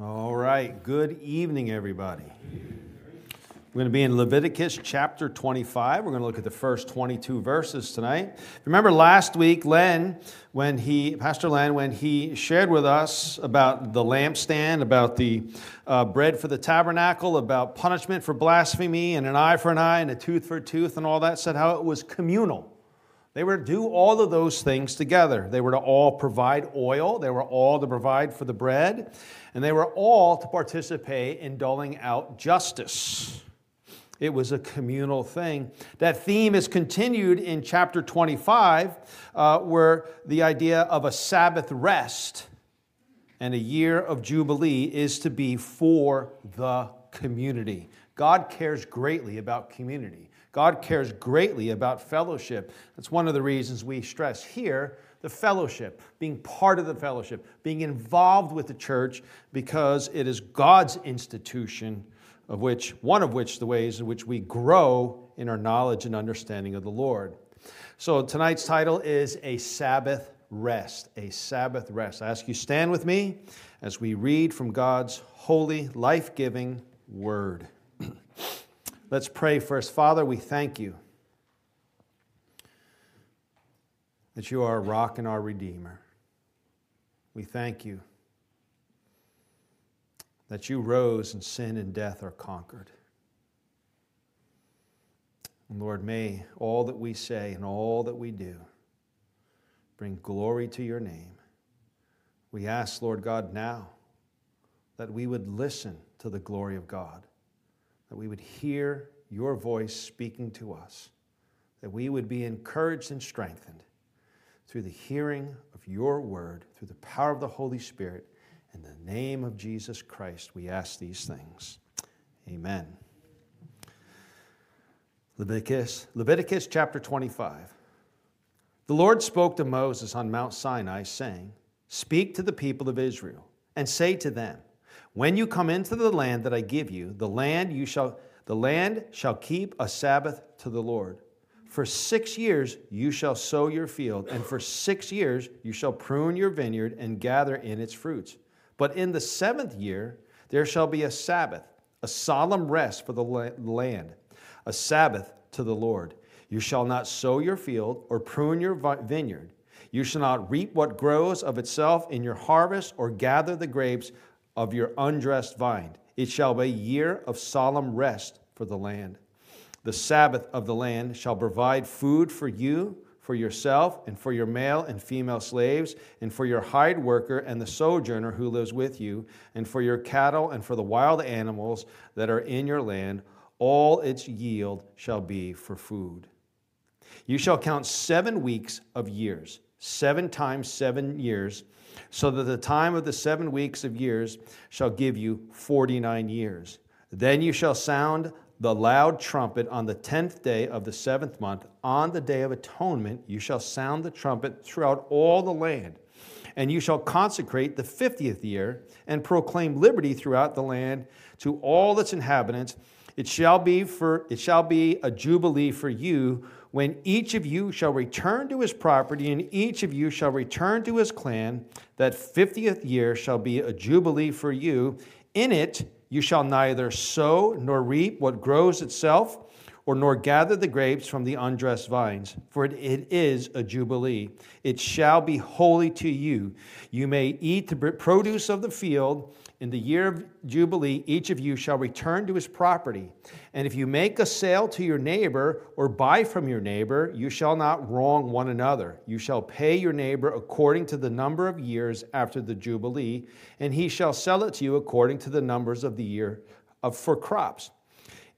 All right. Good evening, everybody. We're going to be in Leviticus chapter 25. We're going to look at the first 22 verses tonight. Remember last week, Len, when he, Pastor Len, when he shared with us about the lampstand, about the uh, bread for the tabernacle, about punishment for blasphemy, and an eye for an eye, and a tooth for a tooth, and all that, said how it was communal. They were to do all of those things together. They were to all provide oil, they were all to provide for the bread, and they were all to participate in doling out justice. It was a communal thing. That theme is continued in chapter 25, uh, where the idea of a Sabbath rest and a year of Jubilee is to be for the community. God cares greatly about community. God cares greatly about fellowship. That's one of the reasons we stress here the fellowship, being part of the fellowship, being involved with the church, because it is God's institution of which, one of which, the ways in which we grow in our knowledge and understanding of the Lord. So tonight's title is A Sabbath Rest. A Sabbath Rest. I ask you stand with me as we read from God's holy, life giving word. Let's pray first. Father, we thank you that you are a rock and our Redeemer. We thank you that you rose and sin and death are conquered. And Lord, may all that we say and all that we do bring glory to your name. We ask, Lord God, now that we would listen to the glory of God, that we would hear your voice speaking to us, that we would be encouraged and strengthened through the hearing of your word, through the power of the Holy Spirit in the name of Jesus Christ, we ask these things. Amen. Leviticus, Leviticus chapter 25. The Lord spoke to Moses on Mount Sinai, saying, Speak to the people of Israel, and say to them, When you come into the land that I give you, the land you shall the land shall keep a Sabbath to the Lord. For six years you shall sow your field, and for six years you shall prune your vineyard and gather in its fruits. But in the seventh year there shall be a Sabbath, a solemn rest for the land, a Sabbath to the Lord. You shall not sow your field or prune your vineyard. You shall not reap what grows of itself in your harvest or gather the grapes of your undressed vine. It shall be a year of solemn rest for the land. The Sabbath of the land shall provide food for you for yourself and for your male and female slaves, and for your hired worker and the sojourner who lives with you, and for your cattle and for the wild animals that are in your land, all its yield shall be for food. You shall count seven weeks of years, seven times seven years, so that the time of the seven weeks of years shall give you 49 years. Then you shall sound the loud trumpet on the tenth day of the seventh month, on the day of atonement, you shall sound the trumpet throughout all the land. And you shall consecrate the fiftieth year and proclaim liberty throughout the land to all its inhabitants. It shall be for it shall be a jubilee for you when each of you shall return to his property and each of you shall return to his clan. That fiftieth year shall be a jubilee for you. In it you shall neither sow nor reap what grows itself, or nor gather the grapes from the undressed vines, for it, it is a jubilee. It shall be holy to you. You may eat the produce of the field in the year of Jubilee, each of you shall return to his property. And if you make a sale to your neighbor or buy from your neighbor, you shall not wrong one another. You shall pay your neighbor according to the number of years after the Jubilee, and he shall sell it to you according to the numbers of the year of, for crops.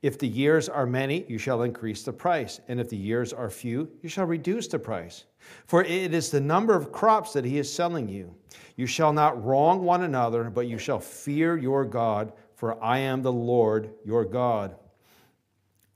If the years are many, you shall increase the price, and if the years are few, you shall reduce the price. For it is the number of crops that he is selling you. You shall not wrong one another, but you shall fear your God, for I am the Lord your God.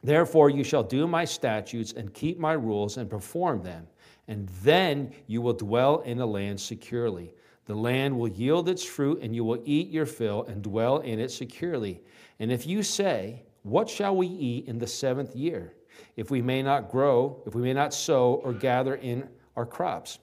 Therefore, you shall do my statutes and keep my rules and perform them, and then you will dwell in the land securely. The land will yield its fruit, and you will eat your fill and dwell in it securely. And if you say, What shall we eat in the seventh year? If we may not grow, if we may not sow or gather in our crops.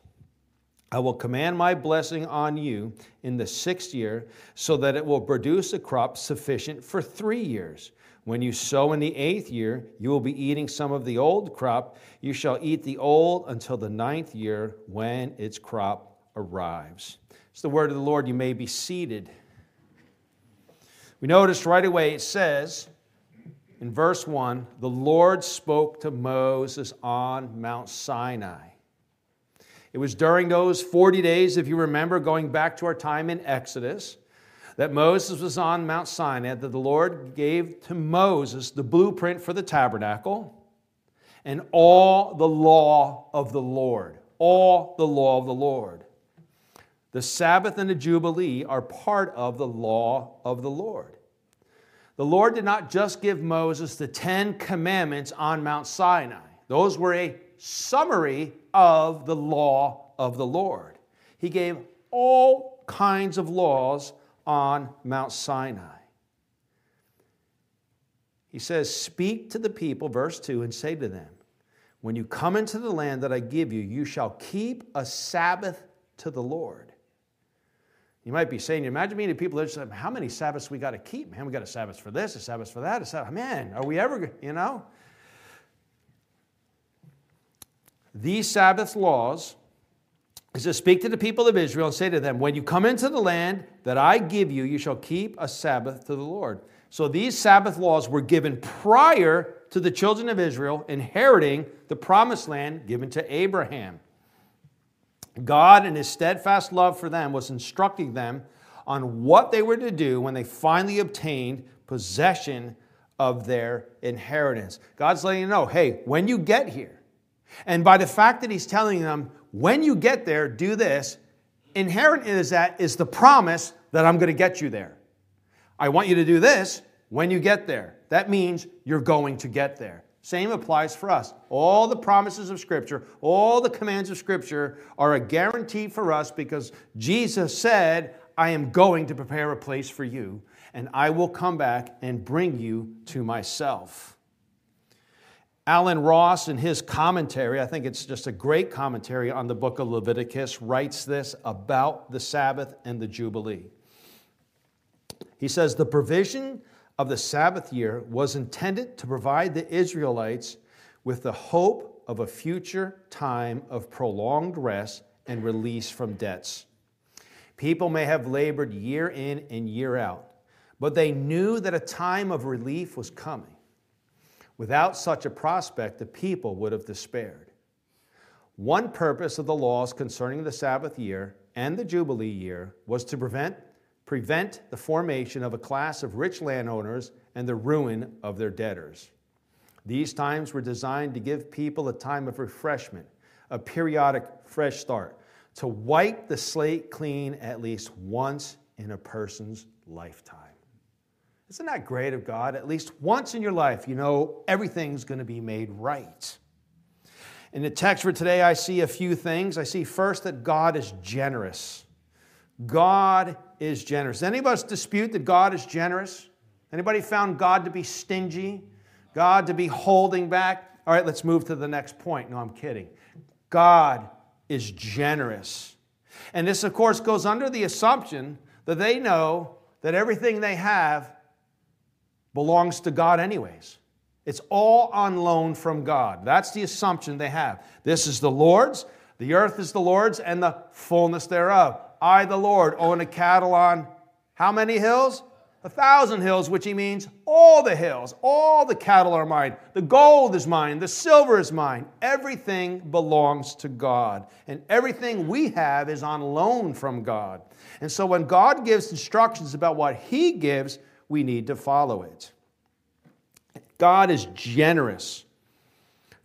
I will command my blessing on you in the sixth year, so that it will produce a crop sufficient for three years. When you sow in the eighth year, you will be eating some of the old crop. You shall eat the old until the ninth year, when its crop arrives. It's the word of the Lord. You may be seated. We notice right away it says in verse 1 the Lord spoke to Moses on Mount Sinai. It was during those 40 days, if you remember, going back to our time in Exodus, that Moses was on Mount Sinai, that the Lord gave to Moses the blueprint for the tabernacle and all the law of the Lord. All the law of the Lord. The Sabbath and the Jubilee are part of the law of the Lord. The Lord did not just give Moses the Ten Commandments on Mount Sinai, those were a summary of the law of the Lord. He gave all kinds of laws on Mount Sinai. He says, Speak to the people, verse 2, and say to them, When you come into the land that I give you, you shall keep a Sabbath to the Lord. You might be saying, imagine meeting people that say, How many Sabbaths we got to keep? Man, we got a Sabbath for this, a Sabbath for that, a Sabbath. Man, are we ever, you know? these Sabbath laws is to speak to the people of Israel and say to them, When you come into the land that I give you, you shall keep a Sabbath to the Lord. So these Sabbath laws were given prior to the children of Israel inheriting the promised land given to Abraham. God, in his steadfast love for them, was instructing them on what they were to do when they finally obtained possession of their inheritance. God's letting you know hey, when you get here, and by the fact that he's telling them, when you get there, do this, inherent in that is the promise that I'm going to get you there. I want you to do this when you get there. That means you're going to get there. Same applies for us. All the promises of Scripture, all the commands of Scripture are a guarantee for us because Jesus said, I am going to prepare a place for you, and I will come back and bring you to myself. Allen Ross, in his commentary, I think it's just a great commentary on the book of Leviticus, writes this about the Sabbath and the Jubilee. He says, The provision of the Sabbath year was intended to provide the Israelites with the hope of a future time of prolonged rest and release from debts. People may have labored year in and year out, but they knew that a time of relief was coming. Without such a prospect, the people would have despaired. One purpose of the laws concerning the Sabbath year and the Jubilee year was to prevent, prevent the formation of a class of rich landowners and the ruin of their debtors. These times were designed to give people a time of refreshment, a periodic fresh start, to wipe the slate clean at least once in a person's lifetime. Isn't that great of God? At least once in your life, you know everything's going to be made right. In the text for today, I see a few things. I see first that God is generous. God is generous. Any of us dispute that God is generous? Anybody found God to be stingy? God to be holding back? All right, let's move to the next point. No, I'm kidding. God is generous. And this, of course, goes under the assumption that they know that everything they have belongs to God, anyways. It's all on loan from God. That's the assumption they have. This is the Lord's, the earth is the Lord's, and the fullness thereof. I, the Lord, own a cattle on how many hills? A thousand hills, which he means all the hills, all the cattle are mine. The gold is mine, the silver is mine. Everything belongs to God. And everything we have is on loan from God. And so when God gives instructions about what he gives, we need to follow it. God is generous.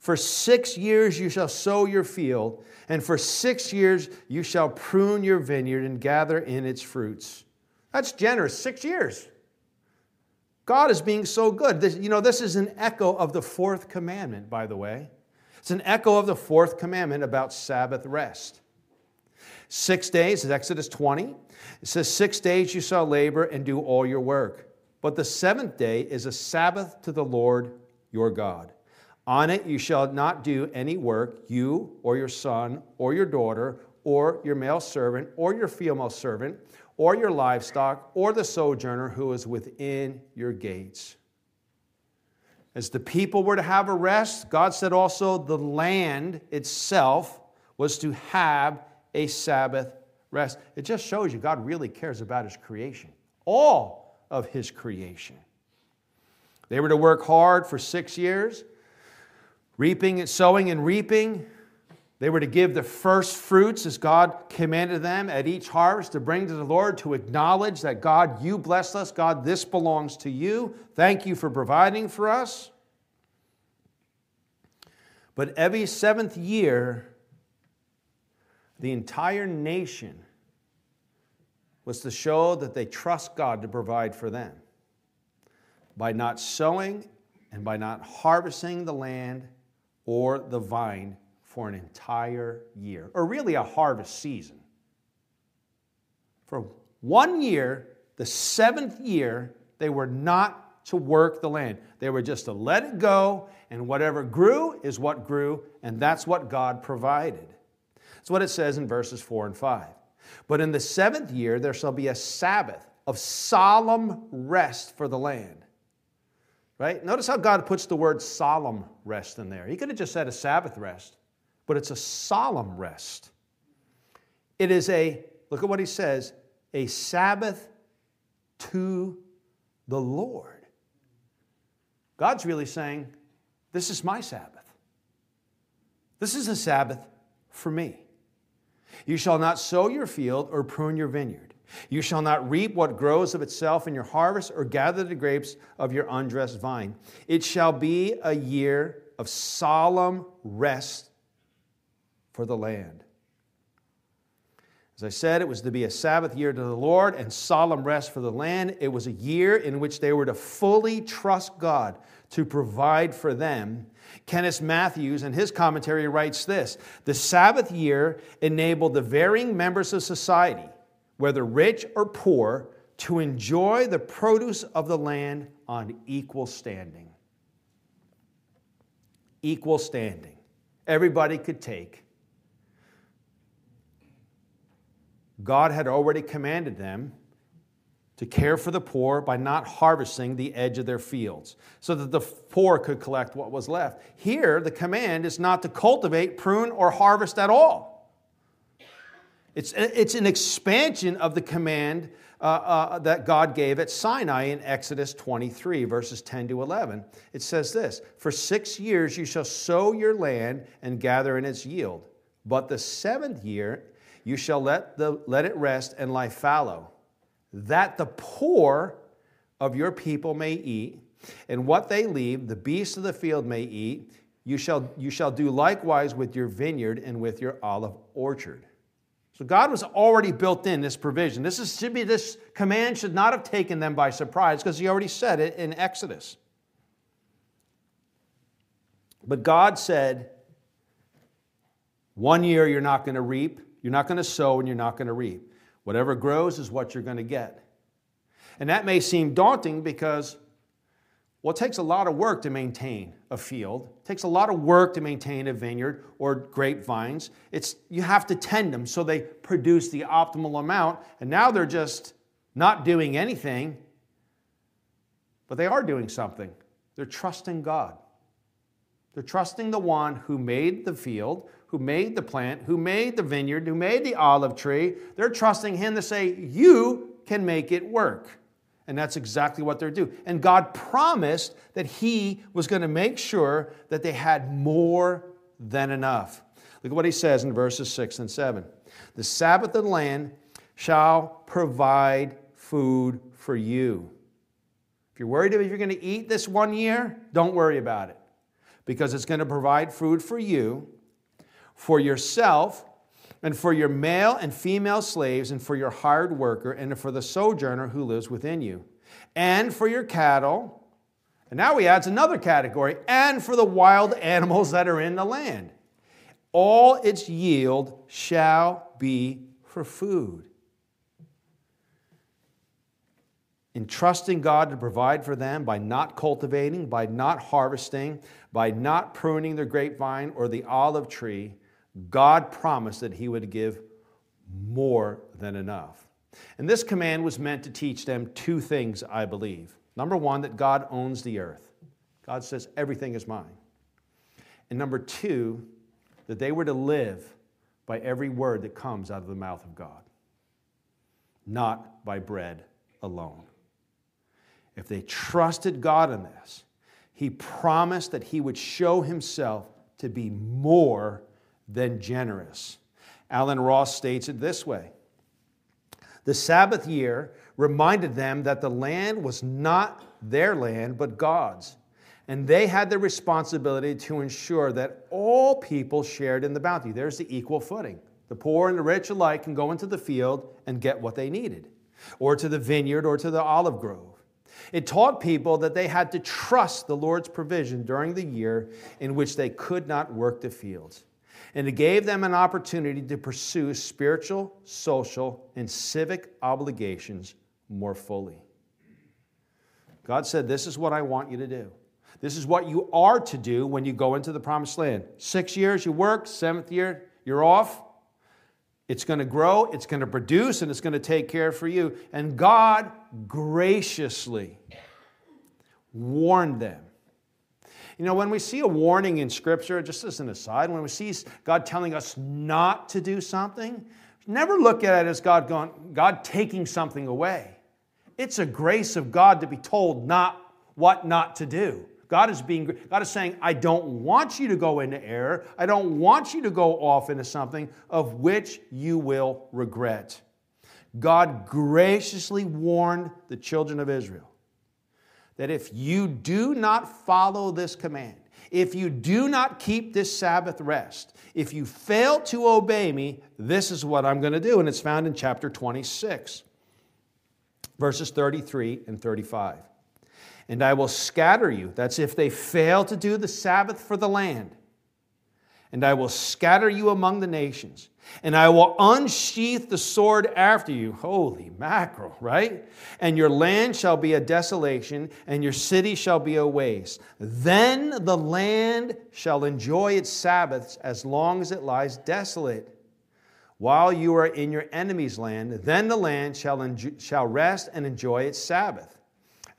For six years you shall sow your field, and for six years you shall prune your vineyard and gather in its fruits. That's generous, six years. God is being so good. This, you know, this is an echo of the fourth commandment, by the way. It's an echo of the fourth commandment about Sabbath rest. Six days is Exodus 20. It says, Six days you shall labor and do all your work. But the seventh day is a Sabbath to the Lord your God. On it you shall not do any work, you or your son or your daughter or your male servant, or your female servant, or your livestock, or the sojourner who is within your gates. As the people were to have a rest, God said also the land itself was to have a Sabbath rest. It just shows you God really cares about His creation, all of His creation. They were to work hard for six years, reaping and sowing and reaping. They were to give the first fruits as God commanded them at each harvest to bring to the Lord to acknowledge that God, you blessed us. God, this belongs to you. Thank you for providing for us. But every seventh year, the entire nation was to show that they trust God to provide for them by not sowing and by not harvesting the land or the vine for an entire year, or really a harvest season. For one year, the seventh year, they were not to work the land. They were just to let it go, and whatever grew is what grew, and that's what God provided. That's what it says in verses 4 and 5. But in the seventh year, there shall be a Sabbath of solemn rest for the land. Right? Notice how God puts the word solemn rest in there. He could have just said a Sabbath rest, but it's a solemn rest. It is a, look at what he says, a Sabbath to the Lord. God's really saying, This is my Sabbath. This is a Sabbath for me. You shall not sow your field or prune your vineyard. You shall not reap what grows of itself in your harvest or gather the grapes of your undressed vine. It shall be a year of solemn rest for the land. As I said, it was to be a Sabbath year to the Lord and solemn rest for the land. It was a year in which they were to fully trust God to provide for them. Kenneth Mathews, in his commentary, writes this The Sabbath year enabled the varying members of society whether rich or poor, to enjoy the produce of the land on equal standing. Equal standing. Everybody could take. God had already commanded them to care for the poor by not harvesting the edge of their fields so that the poor could collect what was left. Here, the command is not to cultivate, prune, or harvest at all. It's, it's an expansion of the command uh, uh, that God gave at Sinai in Exodus 23, verses 10 to 11. It says this For six years you shall sow your land and gather in its yield, but the seventh year you shall let, the, let it rest and lie fallow, that the poor of your people may eat, and what they leave, the beasts of the field may eat. You shall, you shall do likewise with your vineyard and with your olive orchard. So God was already built in this provision. This is, should be this command should not have taken them by surprise because he already said it in Exodus. But God said, one year you're not going to reap, you're not going to sow, and you're not going to reap. Whatever grows is what you're going to get. And that may seem daunting because well, it takes a lot of work to maintain a field. It takes a lot of work to maintain a vineyard or grapevines. It's, you have to tend them so they produce the optimal amount. And now they're just not doing anything, but they are doing something. They're trusting God. They're trusting the one who made the field, who made the plant, who made the vineyard, who made the olive tree. They're trusting him to say, You can make it work. And that's exactly what they're doing. And God promised that He was going to make sure that they had more than enough. Look at what He says in verses 6 and 7. The Sabbath of the land shall provide food for you. If you're worried if you're going to eat this one year, don't worry about it because it's going to provide food for you, for yourself, and for your male and female slaves, and for your hired worker, and for the sojourner who lives within you, and for your cattle. And now he adds another category, and for the wild animals that are in the land. All its yield shall be for food. In trusting God to provide for them by not cultivating, by not harvesting, by not pruning the grapevine or the olive tree, God promised that He would give more than enough. And this command was meant to teach them two things, I believe. Number one, that God owns the earth. God says, everything is mine. And number two, that they were to live by every word that comes out of the mouth of God, not by bread alone. If they trusted God in this, He promised that He would show Himself to be more than generous. Allen Ross states it this way The Sabbath year reminded them that the land was not their land, but God's. And they had the responsibility to ensure that all people shared in the bounty. There's the equal footing. The poor and the rich alike can go into the field and get what they needed, or to the vineyard or to the olive grove. It taught people that they had to trust the Lord's provision during the year in which they could not work the fields. And it gave them an opportunity to pursue spiritual, social, and civic obligations more fully. God said, This is what I want you to do. This is what you are to do when you go into the promised land. Six years you work, seventh year you're off. It's going to grow, it's going to produce, and it's going to take care for you. And God graciously warned them. You know, when we see a warning in Scripture, just as an aside, when we see God telling us not to do something, never look at it as God going, God taking something away. It's a grace of God to be told not what not to do. God is being God is saying, I don't want you to go into error. I don't want you to go off into something of which you will regret. God graciously warned the children of Israel that if you do not follow this command, if you do not keep this Sabbath rest, if you fail to obey me, this is what I'm going to do. And it's found in chapter 26, verses 33 and 35 and I will scatter you. That's if they fail to do the Sabbath for the land. And I will scatter you among the nations, and I will unsheath the sword after you. Holy mackerel, right? And your land shall be a desolation, and your city shall be a waste. Then the land shall enjoy its Sabbaths as long as it lies desolate. While you are in your enemy's land, then the land shall, shall rest and enjoy its Sabbath.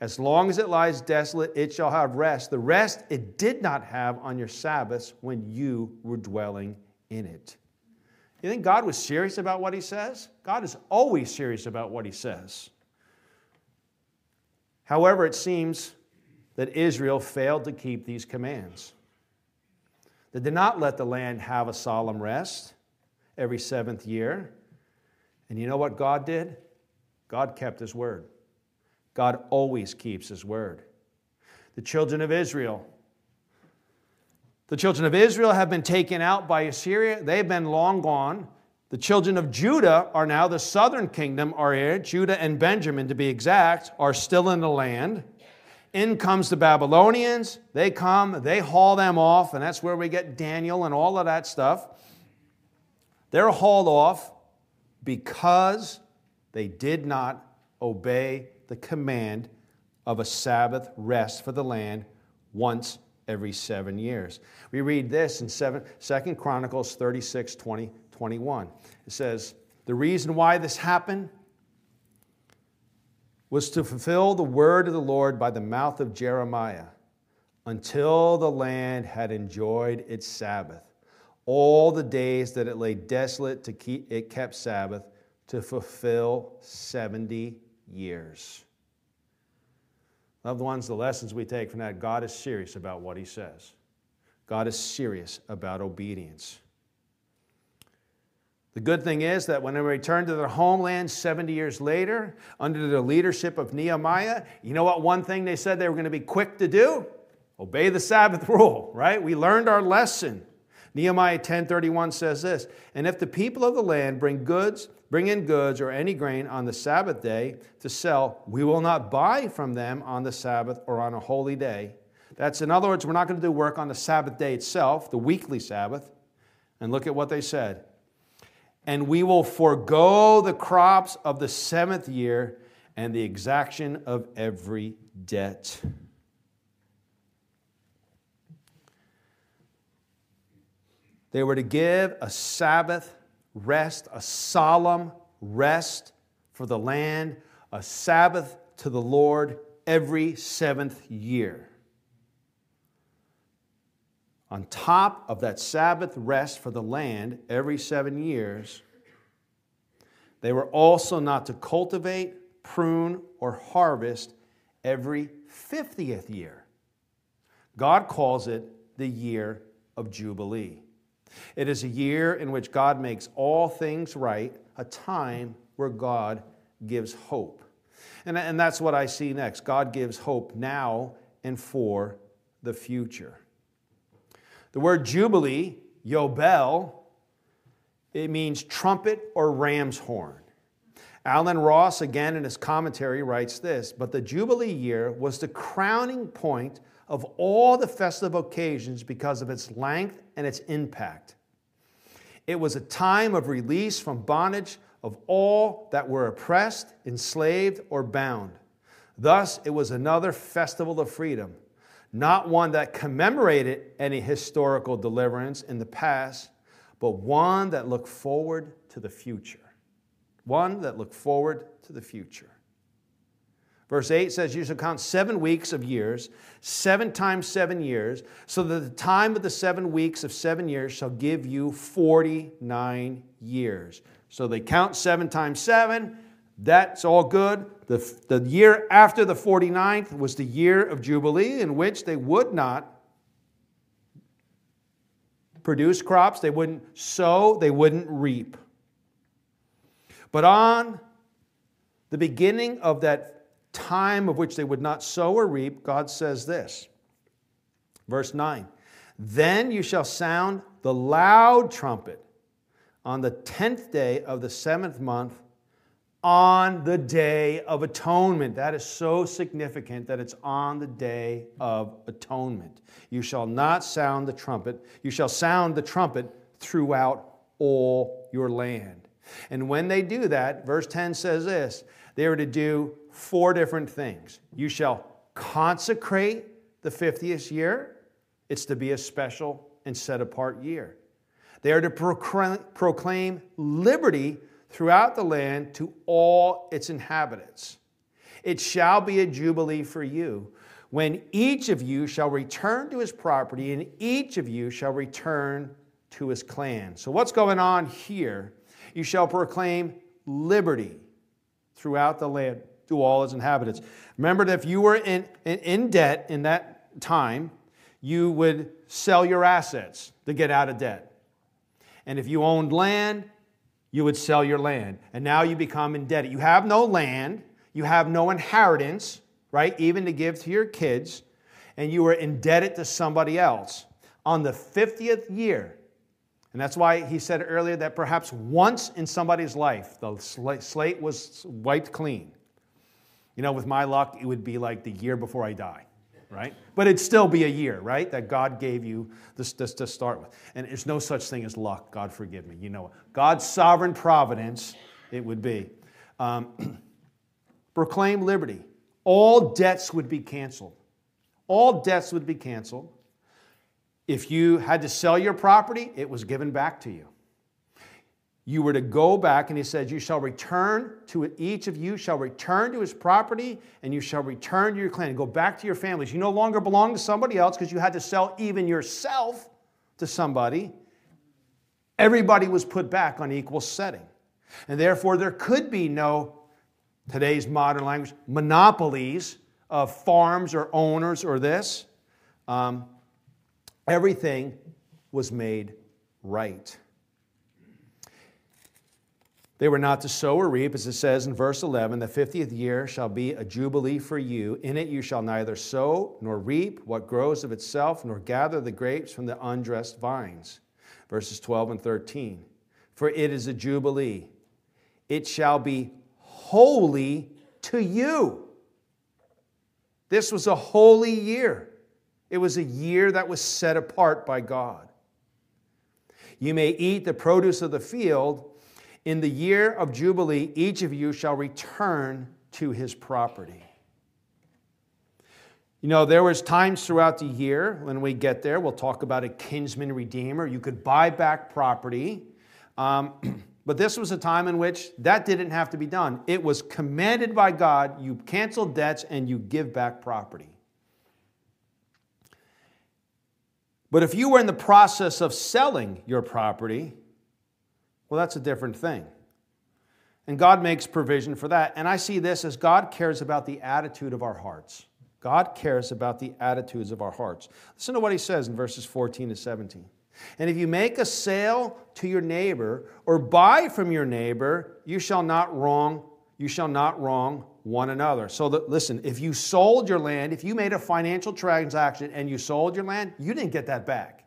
As long as it lies desolate, it shall have rest. The rest it did not have on your Sabbaths when you were dwelling in it. You think God was serious about what he says? God is always serious about what he says. However, it seems that Israel failed to keep these commands. They did not let the land have a solemn rest every seventh year. And you know what God did? God kept his word. God always keeps his word. The children of Israel. The children of Israel have been taken out by Assyria. They've been long gone. The children of Judah are now the southern kingdom, are here. Judah and Benjamin, to be exact, are still in the land. In comes the Babylonians. They come, they haul them off, and that's where we get Daniel and all of that stuff. They're hauled off because they did not obey the command of a Sabbath rest for the land once every seven years. We read this in 2 Chronicles 36 20, 21. It says, The reason why this happened was to fulfill the word of the Lord by the mouth of Jeremiah until the land had enjoyed its Sabbath. All the days that it lay desolate to keep it kept Sabbath to fulfill 70 years. Loved ones, the lessons we take from that God is serious about what He says, God is serious about obedience. The good thing is that when they returned to their homeland 70 years later, under the leadership of Nehemiah, you know what one thing they said they were going to be quick to do? Obey the Sabbath rule, right? We learned our lesson. Nehemiah 10:31 says this, "And if the people of the land bring goods, bring in goods or any grain on the Sabbath day to sell, we will not buy from them on the Sabbath or on a holy day." That's in other words, we're not going to do work on the Sabbath day itself, the weekly Sabbath. And look at what they said. And we will forego the crops of the seventh year and the exaction of every debt. They were to give a Sabbath rest, a solemn rest for the land, a Sabbath to the Lord every seventh year. On top of that Sabbath rest for the land every seven years, they were also not to cultivate, prune, or harvest every 50th year. God calls it the year of Jubilee. It is a year in which God makes all things right, a time where God gives hope. And, and that's what I see next. God gives hope now and for the future. The word Jubilee, Yobel, it means trumpet or ram's horn. Allen Ross, again in his commentary, writes this But the Jubilee year was the crowning point of all the festive occasions because of its length and its impact. It was a time of release from bondage of all that were oppressed, enslaved, or bound. Thus, it was another festival of freedom, not one that commemorated any historical deliverance in the past, but one that looked forward to the future. One that looked forward to the future. Verse 8 says, You shall count seven weeks of years, seven times seven years, so that the time of the seven weeks of seven years shall give you 49 years. So they count seven times seven. That's all good. The, the year after the 49th was the year of Jubilee, in which they would not produce crops, they wouldn't sow, they wouldn't reap. But on the beginning of that time of which they would not sow or reap, God says this. Verse 9 Then you shall sound the loud trumpet on the tenth day of the seventh month on the day of atonement. That is so significant that it's on the day of atonement. You shall not sound the trumpet, you shall sound the trumpet throughout all your land. And when they do that, verse 10 says this they are to do four different things. You shall consecrate the 50th year, it's to be a special and set apart year. They are to proclaim liberty throughout the land to all its inhabitants. It shall be a jubilee for you when each of you shall return to his property and each of you shall return to his clan. So, what's going on here? You shall proclaim liberty throughout the land to all its inhabitants. Remember that if you were in, in, in debt in that time, you would sell your assets to get out of debt. And if you owned land, you would sell your land. And now you become indebted. You have no land, you have no inheritance, right? Even to give to your kids, and you were indebted to somebody else. On the 50th year, and that's why he said earlier that perhaps once in somebody's life, the slate was wiped clean. You know, with my luck, it would be like the year before I die, right? But it'd still be a year, right? That God gave you this, this to start with. And there's no such thing as luck, God forgive me. You know, God's sovereign providence, it would be. Um, proclaim liberty. All debts would be canceled. All debts would be canceled. If you had to sell your property, it was given back to you. You were to go back, and he said, You shall return to each of you shall return to his property, and you shall return to your clan. Go back to your families. You no longer belong to somebody else because you had to sell even yourself to somebody. Everybody was put back on equal setting. And therefore, there could be no, today's modern language, monopolies of farms or owners or this. Um, Everything was made right. They were not to sow or reap, as it says in verse 11 the 50th year shall be a jubilee for you. In it you shall neither sow nor reap what grows of itself, nor gather the grapes from the undressed vines. Verses 12 and 13. For it is a jubilee, it shall be holy to you. This was a holy year. It was a year that was set apart by God. You may eat the produce of the field. In the year of Jubilee, each of you shall return to his property. You know, there was times throughout the year when we get there, we'll talk about a kinsman redeemer. You could buy back property. Um, but this was a time in which that didn't have to be done. It was commanded by God you cancel debts and you give back property. But if you were in the process of selling your property, well, that's a different thing. And God makes provision for that. And I see this as God cares about the attitude of our hearts. God cares about the attitudes of our hearts. Listen to what he says in verses 14 to 17. And if you make a sale to your neighbor or buy from your neighbor, you shall not wrong, you shall not wrong one another. So that listen, if you sold your land, if you made a financial transaction and you sold your land, you didn't get that back.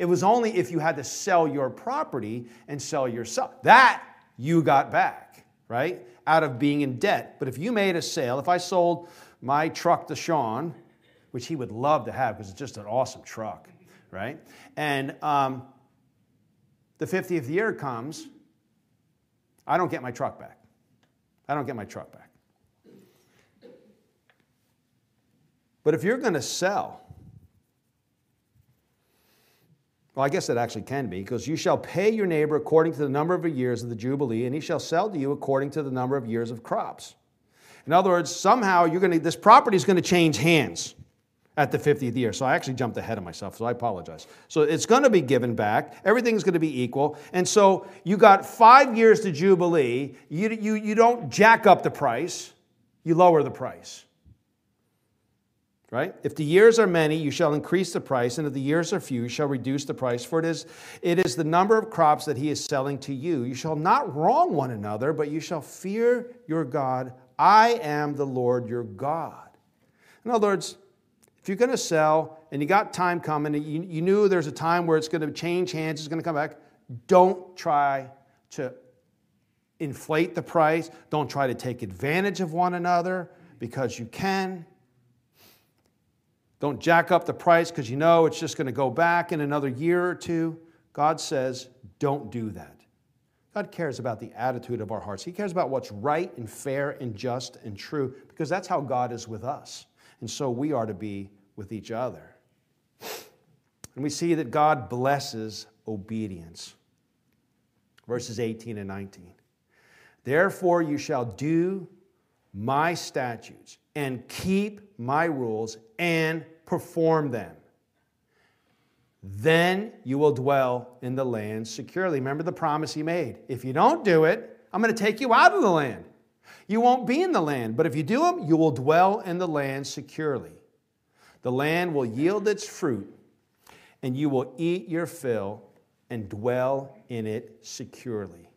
It was only if you had to sell your property and sell yourself. That you got back, right? Out of being in debt. But if you made a sale, if I sold my truck to Sean, which he would love to have because it's just an awesome truck, right? And um, the 50th year comes, I don't get my truck back. I don't get my truck back. But if you're going to sell, well, I guess it actually can be, because you shall pay your neighbor according to the number of years of the Jubilee, and he shall sell to you according to the number of years of crops. In other words, somehow you're to, this property is going to change hands at the 50th year. So I actually jumped ahead of myself, so I apologize. So it's going to be given back. Everything's going to be equal. And so you got five years to Jubilee. You, you, you don't jack up the price, you lower the price. Right? If the years are many, you shall increase the price, and if the years are few, you shall reduce the price. For it is, it is the number of crops that he is selling to you. You shall not wrong one another, but you shall fear your God. I am the Lord your God. In other words, if you're going to sell and you got time coming, you, you knew there's a time where it's going to change hands, it's going to come back, don't try to inflate the price. Don't try to take advantage of one another because you can. Don't jack up the price because you know it's just going to go back in another year or two. God says, don't do that. God cares about the attitude of our hearts. He cares about what's right and fair and just and true because that's how God is with us. And so we are to be with each other. And we see that God blesses obedience. Verses 18 and 19. Therefore, you shall do my statutes and keep my rules and perform them. Then you will dwell in the land securely. Remember the promise he made. If you don't do it, I'm going to take you out of the land. You won't be in the land, but if you do them, you will dwell in the land securely. The land will yield its fruit, and you will eat your fill and dwell in it securely.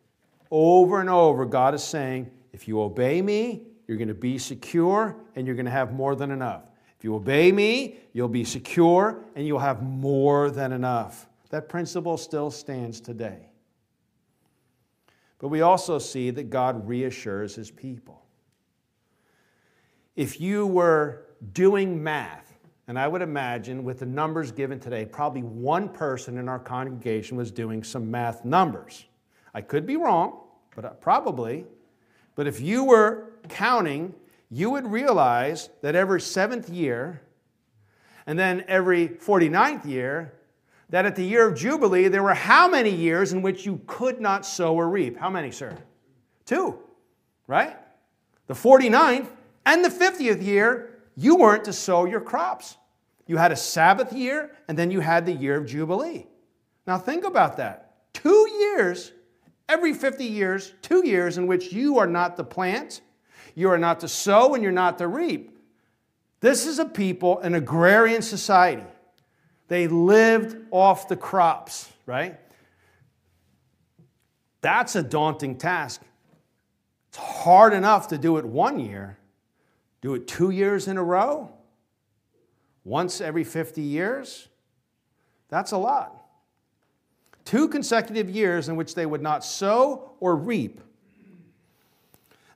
Over and over, God is saying, if you obey me, you're going to be secure and you're going to have more than enough. If you obey me, you'll be secure and you'll have more than enough. That principle still stands today. But we also see that God reassures his people. If you were doing math, and I would imagine with the numbers given today, probably one person in our congregation was doing some math numbers. I could be wrong, but uh, probably. But if you were counting, you would realize that every seventh year, and then every 49th year, that at the year of Jubilee, there were how many years in which you could not sow or reap? How many, sir? Two, right? The 49th and the 50th year, you weren't to sow your crops. You had a Sabbath year, and then you had the year of Jubilee. Now think about that. Two years, every 50 years, two years in which you are not to plant, you are not to sow, and you're not to reap. This is a people, an agrarian society. They lived off the crops, right? That's a daunting task. It's hard enough to do it one year. Do it two years in a row? Once every 50 years? That's a lot. Two consecutive years in which they would not sow or reap.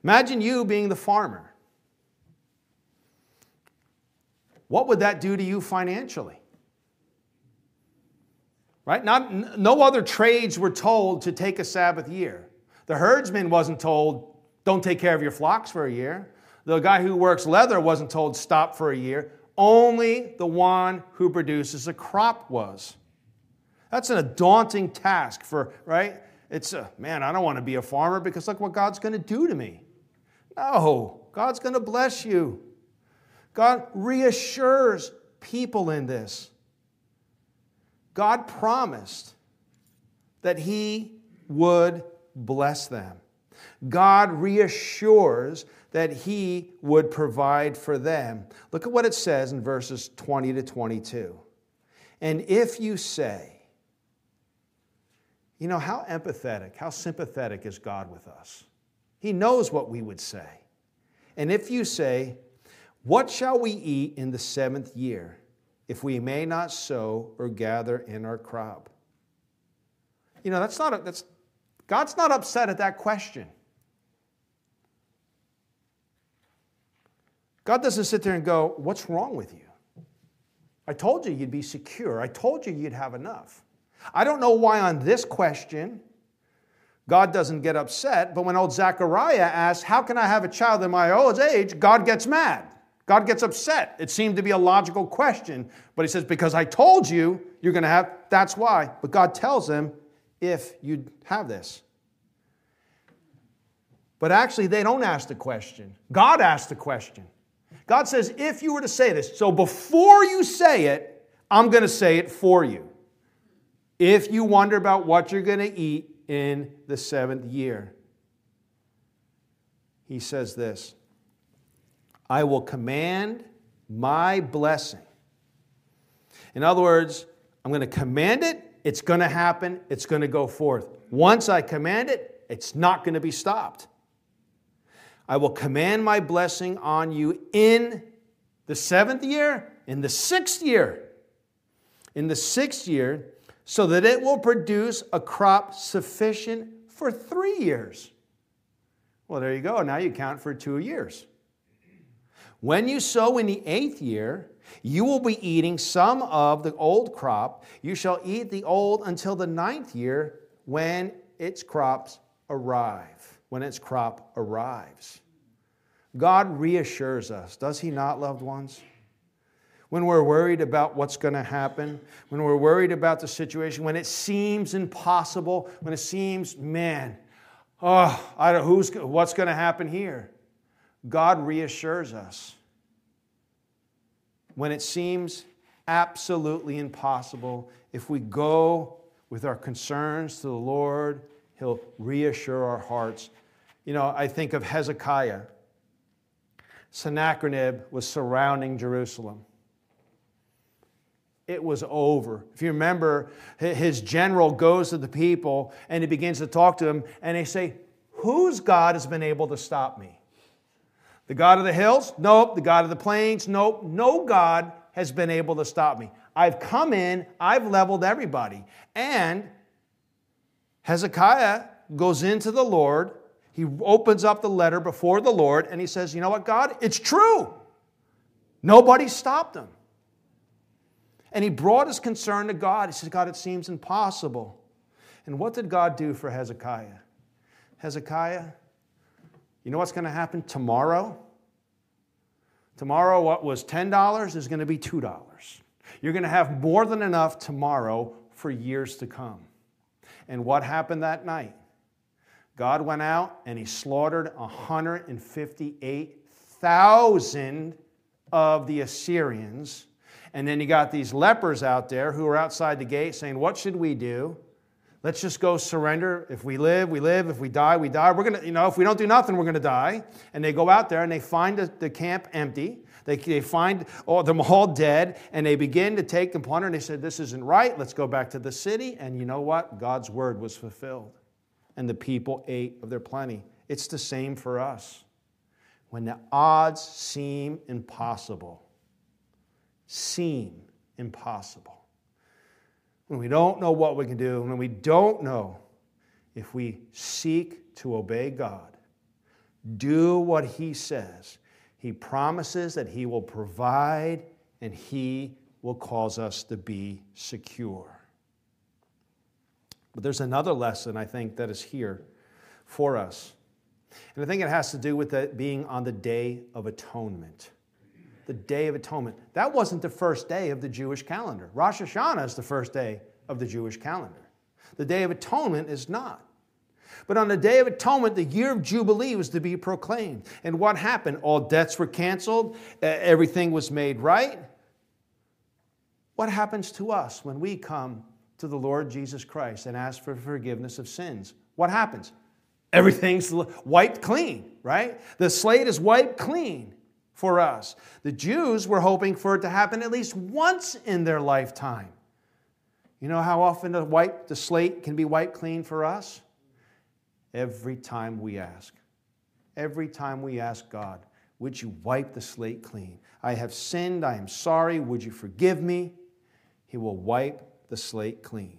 Imagine you being the farmer. What would that do to you financially? Right? Not, no other trades were told to take a Sabbath year. The herdsman wasn't told, don't take care of your flocks for a year. The guy who works leather wasn't told, stop for a year. Only the one who produces a crop was. That's a daunting task for, right? It's a, man, I don't want to be a farmer because look what God's going to do to me. No, God's going to bless you. God reassures people in this. God promised that He would bless them. God reassures that He would provide for them. Look at what it says in verses 20 to 22. And if you say, you know, how empathetic, how sympathetic is God with us? He knows what we would say. And if you say, What shall we eat in the seventh year, if we may not sow or gather in our crop? You know, that's not a, that's God's not upset at that question. God doesn't sit there and go, What's wrong with you? I told you you'd be secure. I told you you'd have enough. I don't know why on this question God doesn't get upset, but when old Zechariah asks, How can I have a child in my old age? God gets mad. God gets upset. It seemed to be a logical question, but he says, Because I told you you're going to have, that's why. But God tells him, If you have this. But actually, they don't ask the question. God asks the question. God says, If you were to say this, so before you say it, I'm going to say it for you. If you wonder about what you're going to eat in the seventh year, he says this I will command my blessing. In other words, I'm going to command it, it's going to happen, it's going to go forth. Once I command it, it's not going to be stopped. I will command my blessing on you in the seventh year, in the sixth year. In the sixth year, so that it will produce a crop sufficient for three years. Well, there you go. Now you count for two years. When you sow in the eighth year, you will be eating some of the old crop. You shall eat the old until the ninth year when its crops arrive. When its crop arrives. God reassures us, does He not, loved ones? When we're worried about what's going to happen, when we're worried about the situation, when it seems impossible, when it seems, man, oh, I don't, who's, what's going to happen here? God reassures us. When it seems absolutely impossible, if we go with our concerns to the Lord, He'll reassure our hearts. You know, I think of Hezekiah. Sennacherib was surrounding Jerusalem it was over. If you remember, his general goes to the people and he begins to talk to them, and they say, Whose God has been able to stop me? The God of the hills? Nope. The God of the plains? Nope. No God has been able to stop me. I've come in, I've leveled everybody. And Hezekiah goes into the Lord. He opens up the letter before the Lord and he says, You know what, God? It's true. Nobody stopped him. And he brought his concern to God. He said, God, it seems impossible. And what did God do for Hezekiah? Hezekiah, you know what's going to happen tomorrow? Tomorrow, what was $10 is going to be $2. You're going to have more than enough tomorrow for years to come. And what happened that night? God went out and he slaughtered 158,000 of the Assyrians and then you got these lepers out there who are outside the gate saying, What should we do? Let's just go surrender. If we live, we live. If we die, we die. We're going to, you know, if we don't do nothing, we're going to die. And they go out there and they find the, camp empty. They, they find all, them all dead and they begin to take them plunder. And they said, This isn't right. Let's go back to the city. And you know what? God's word was fulfilled. And the people ate of their plenty. It's the same for us. When the odds seem impossible, seem impossible. When we don't know what we can do, when we don't know if we seek to obey God, do what He says, He promises that He will provide and He will cause us to be secure. But there's another lesson I think that is here for us. And I think it has to do with it being on the Day of Atonement the Day of Atonement. That wasn't the first day of the Jewish calendar. Rosh Hashanah is the first day of the Jewish calendar. The Day of Atonement is not. But on the Day of Atonement, the year of Jubilee was to be proclaimed. And what happened? All debts were canceled, everything was made right. What happens to us when we come to the Lord Jesus Christ and ask for forgiveness of sins? What happens? Everything's wiped clean, right? The slate is wiped clean for us. The Jews were hoping for it to happen at least once in their lifetime. You know how often the, wipe, the slate can be wiped clean for us? Every time we ask. Every time we ask God, would you wipe the slate clean? I have sinned. I am sorry. Would you forgive me? He will wipe the slate clean.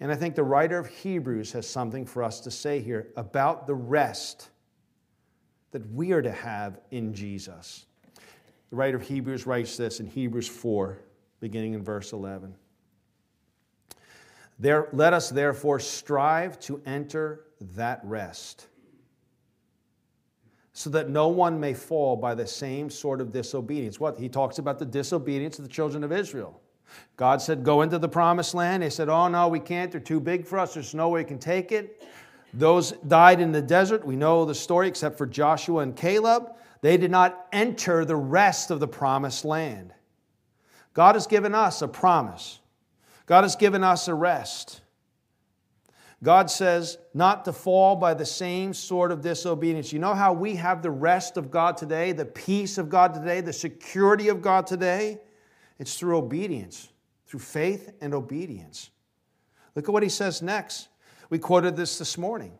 And I think the writer of Hebrews has something for us to say here about the rest that we are to have in Jesus. The writer of Hebrews writes this in Hebrews 4, beginning in verse 11. There, let us therefore strive to enter that rest, so that no one may fall by the same sort of disobedience. What? He talks about the disobedience of the children of Israel. God said, Go into the promised land. They said, Oh, no, we can't. They're too big for us. There's no way we can take it. Those died in the desert. We know the story, except for Joshua and Caleb. They did not enter the rest of the promised land. God has given us a promise. God has given us a rest. God says not to fall by the same sort of disobedience. You know how we have the rest of God today, the peace of God today, the security of God today? It's through obedience, through faith and obedience. Look at what he says next. We quoted this this morning.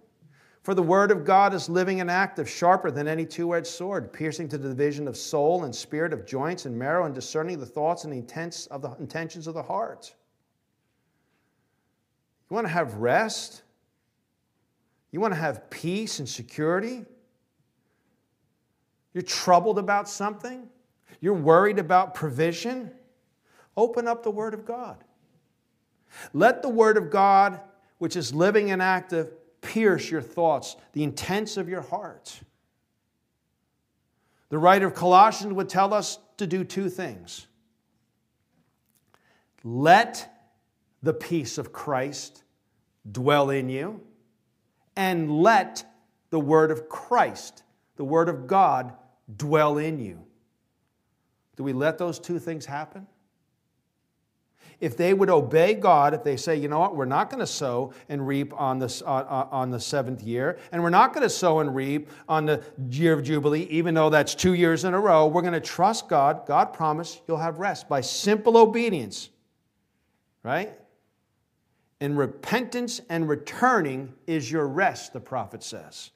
For the word of God is living and active, sharper than any two edged sword, piercing to the division of soul and spirit, of joints and marrow, and discerning the thoughts and intents of the intentions of the heart. You want to have rest? You want to have peace and security? You're troubled about something? You're worried about provision? Open up the Word of God. Let the Word of God, which is living and active, pierce your thoughts, the intents of your heart. The writer of Colossians would tell us to do two things. Let the peace of Christ dwell in you, and let the word of Christ, the word of God, dwell in you. Do we let those two things happen? If they would obey God, if they say, you know what, we're not going to sow and reap on, uh, on the seventh year, and we're not going to sow and reap on the year of Jubilee, even though that's two years in a row, we're going to trust God. God promised you'll have rest by simple obedience, right? And repentance and returning is your rest, the prophet says.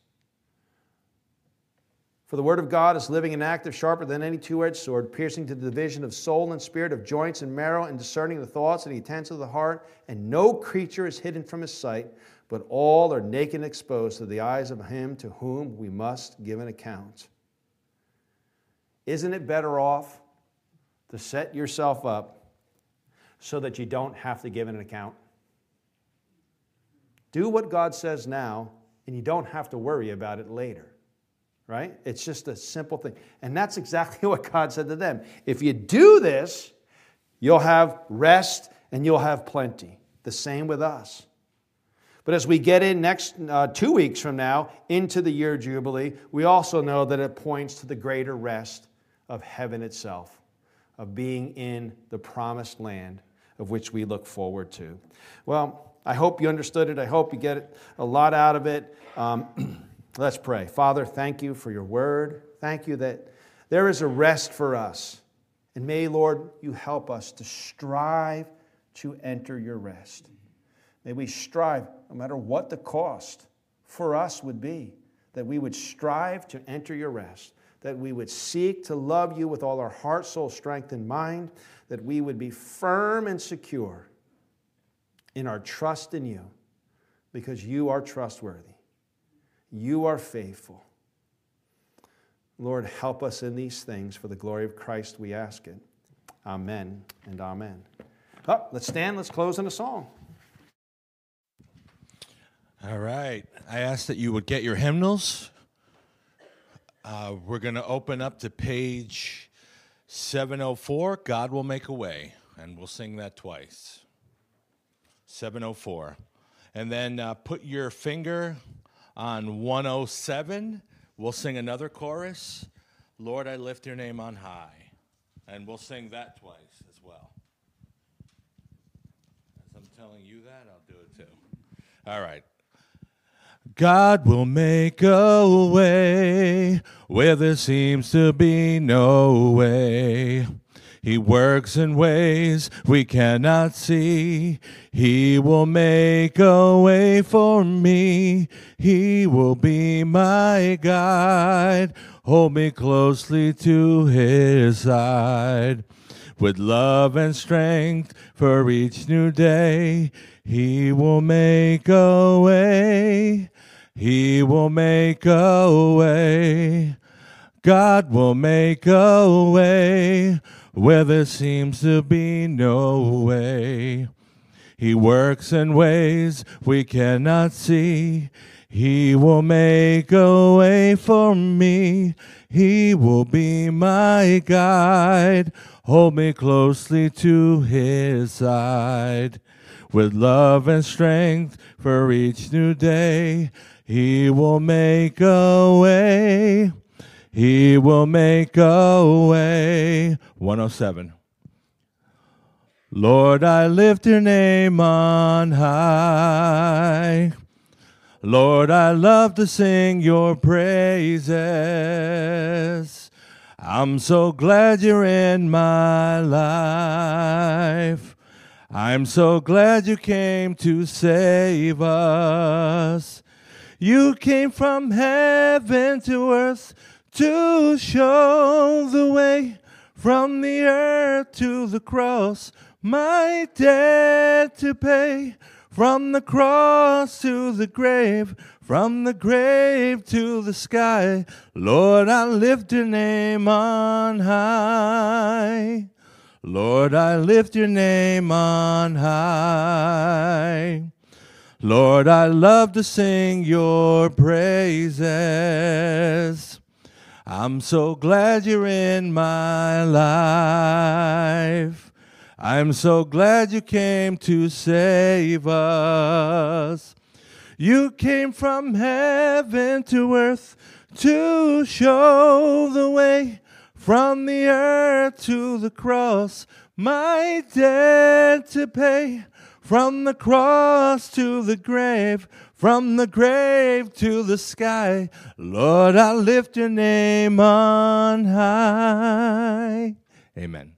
For the word of God is living and active, sharper than any two edged sword, piercing to the division of soul and spirit, of joints and marrow, and discerning the thoughts and intents of the heart. And no creature is hidden from his sight, but all are naked and exposed to the eyes of him to whom we must give an account. Isn't it better off to set yourself up so that you don't have to give an account? Do what God says now, and you don't have to worry about it later. Right? It's just a simple thing. And that's exactly what God said to them. If you do this, you'll have rest and you'll have plenty. The same with us. But as we get in next uh, two weeks from now into the year Jubilee, we also know that it points to the greater rest of heaven itself, of being in the promised land of which we look forward to. Well, I hope you understood it. I hope you get a lot out of it. Um, let's pray. Father, thank you for your word. Thank you that there is a rest for us. And may, Lord, you help us to strive to enter your rest. May we strive, no matter what the cost for us would be, that we would strive to enter your rest, that we would seek to love you with all our heart, soul, strength, and mind, that we would be firm and secure in our trust in you because you are trustworthy. You are faithful. Lord, help us in these things. For the glory of Christ, we ask it. Amen and amen. Oh, let's stand. Let's close in a song. All right. I ask that you would get your hymnals. Uh, we're going to open up to page 704 God Will Make a Way, and we'll sing that twice. 704. And then uh, put your finger On 107, we'll sing another chorus Lord, I lift your name on high. And we'll sing that twice as well. As I'm telling you that, I'll do it too. All right. God will make a way where there seems to be no way. He works in ways we cannot see. He will make a way for me. He will be my guide. Hold me closely to his side. With love and strength for each new day, he will make a way. He will make a way. God will make a way where there seems to be no way. He works in ways we cannot see. He will make a way for me. He will be my guide. Hold me closely to his side. With love and strength for each new day, he will make a way. He will make a way. 107. Lord, I lift your name on high. Lord, I love to sing your praises. I'm so glad you're in my life. I'm so glad you came to save us. You came from heaven to earth to show the way from the earth to the cross, my debt to pay. From the cross to the grave, from the grave to the sky, Lord, I lift your name on high. Lord, I lift your name on high. Lord, I love to sing your praises. I'm so glad you're in my life. I'm so glad you came to save us. You came from heaven to earth to show the way from the earth to the cross, my debt to pay. From the cross to the grave, from the grave to the sky, Lord, I lift your name on high. Amen.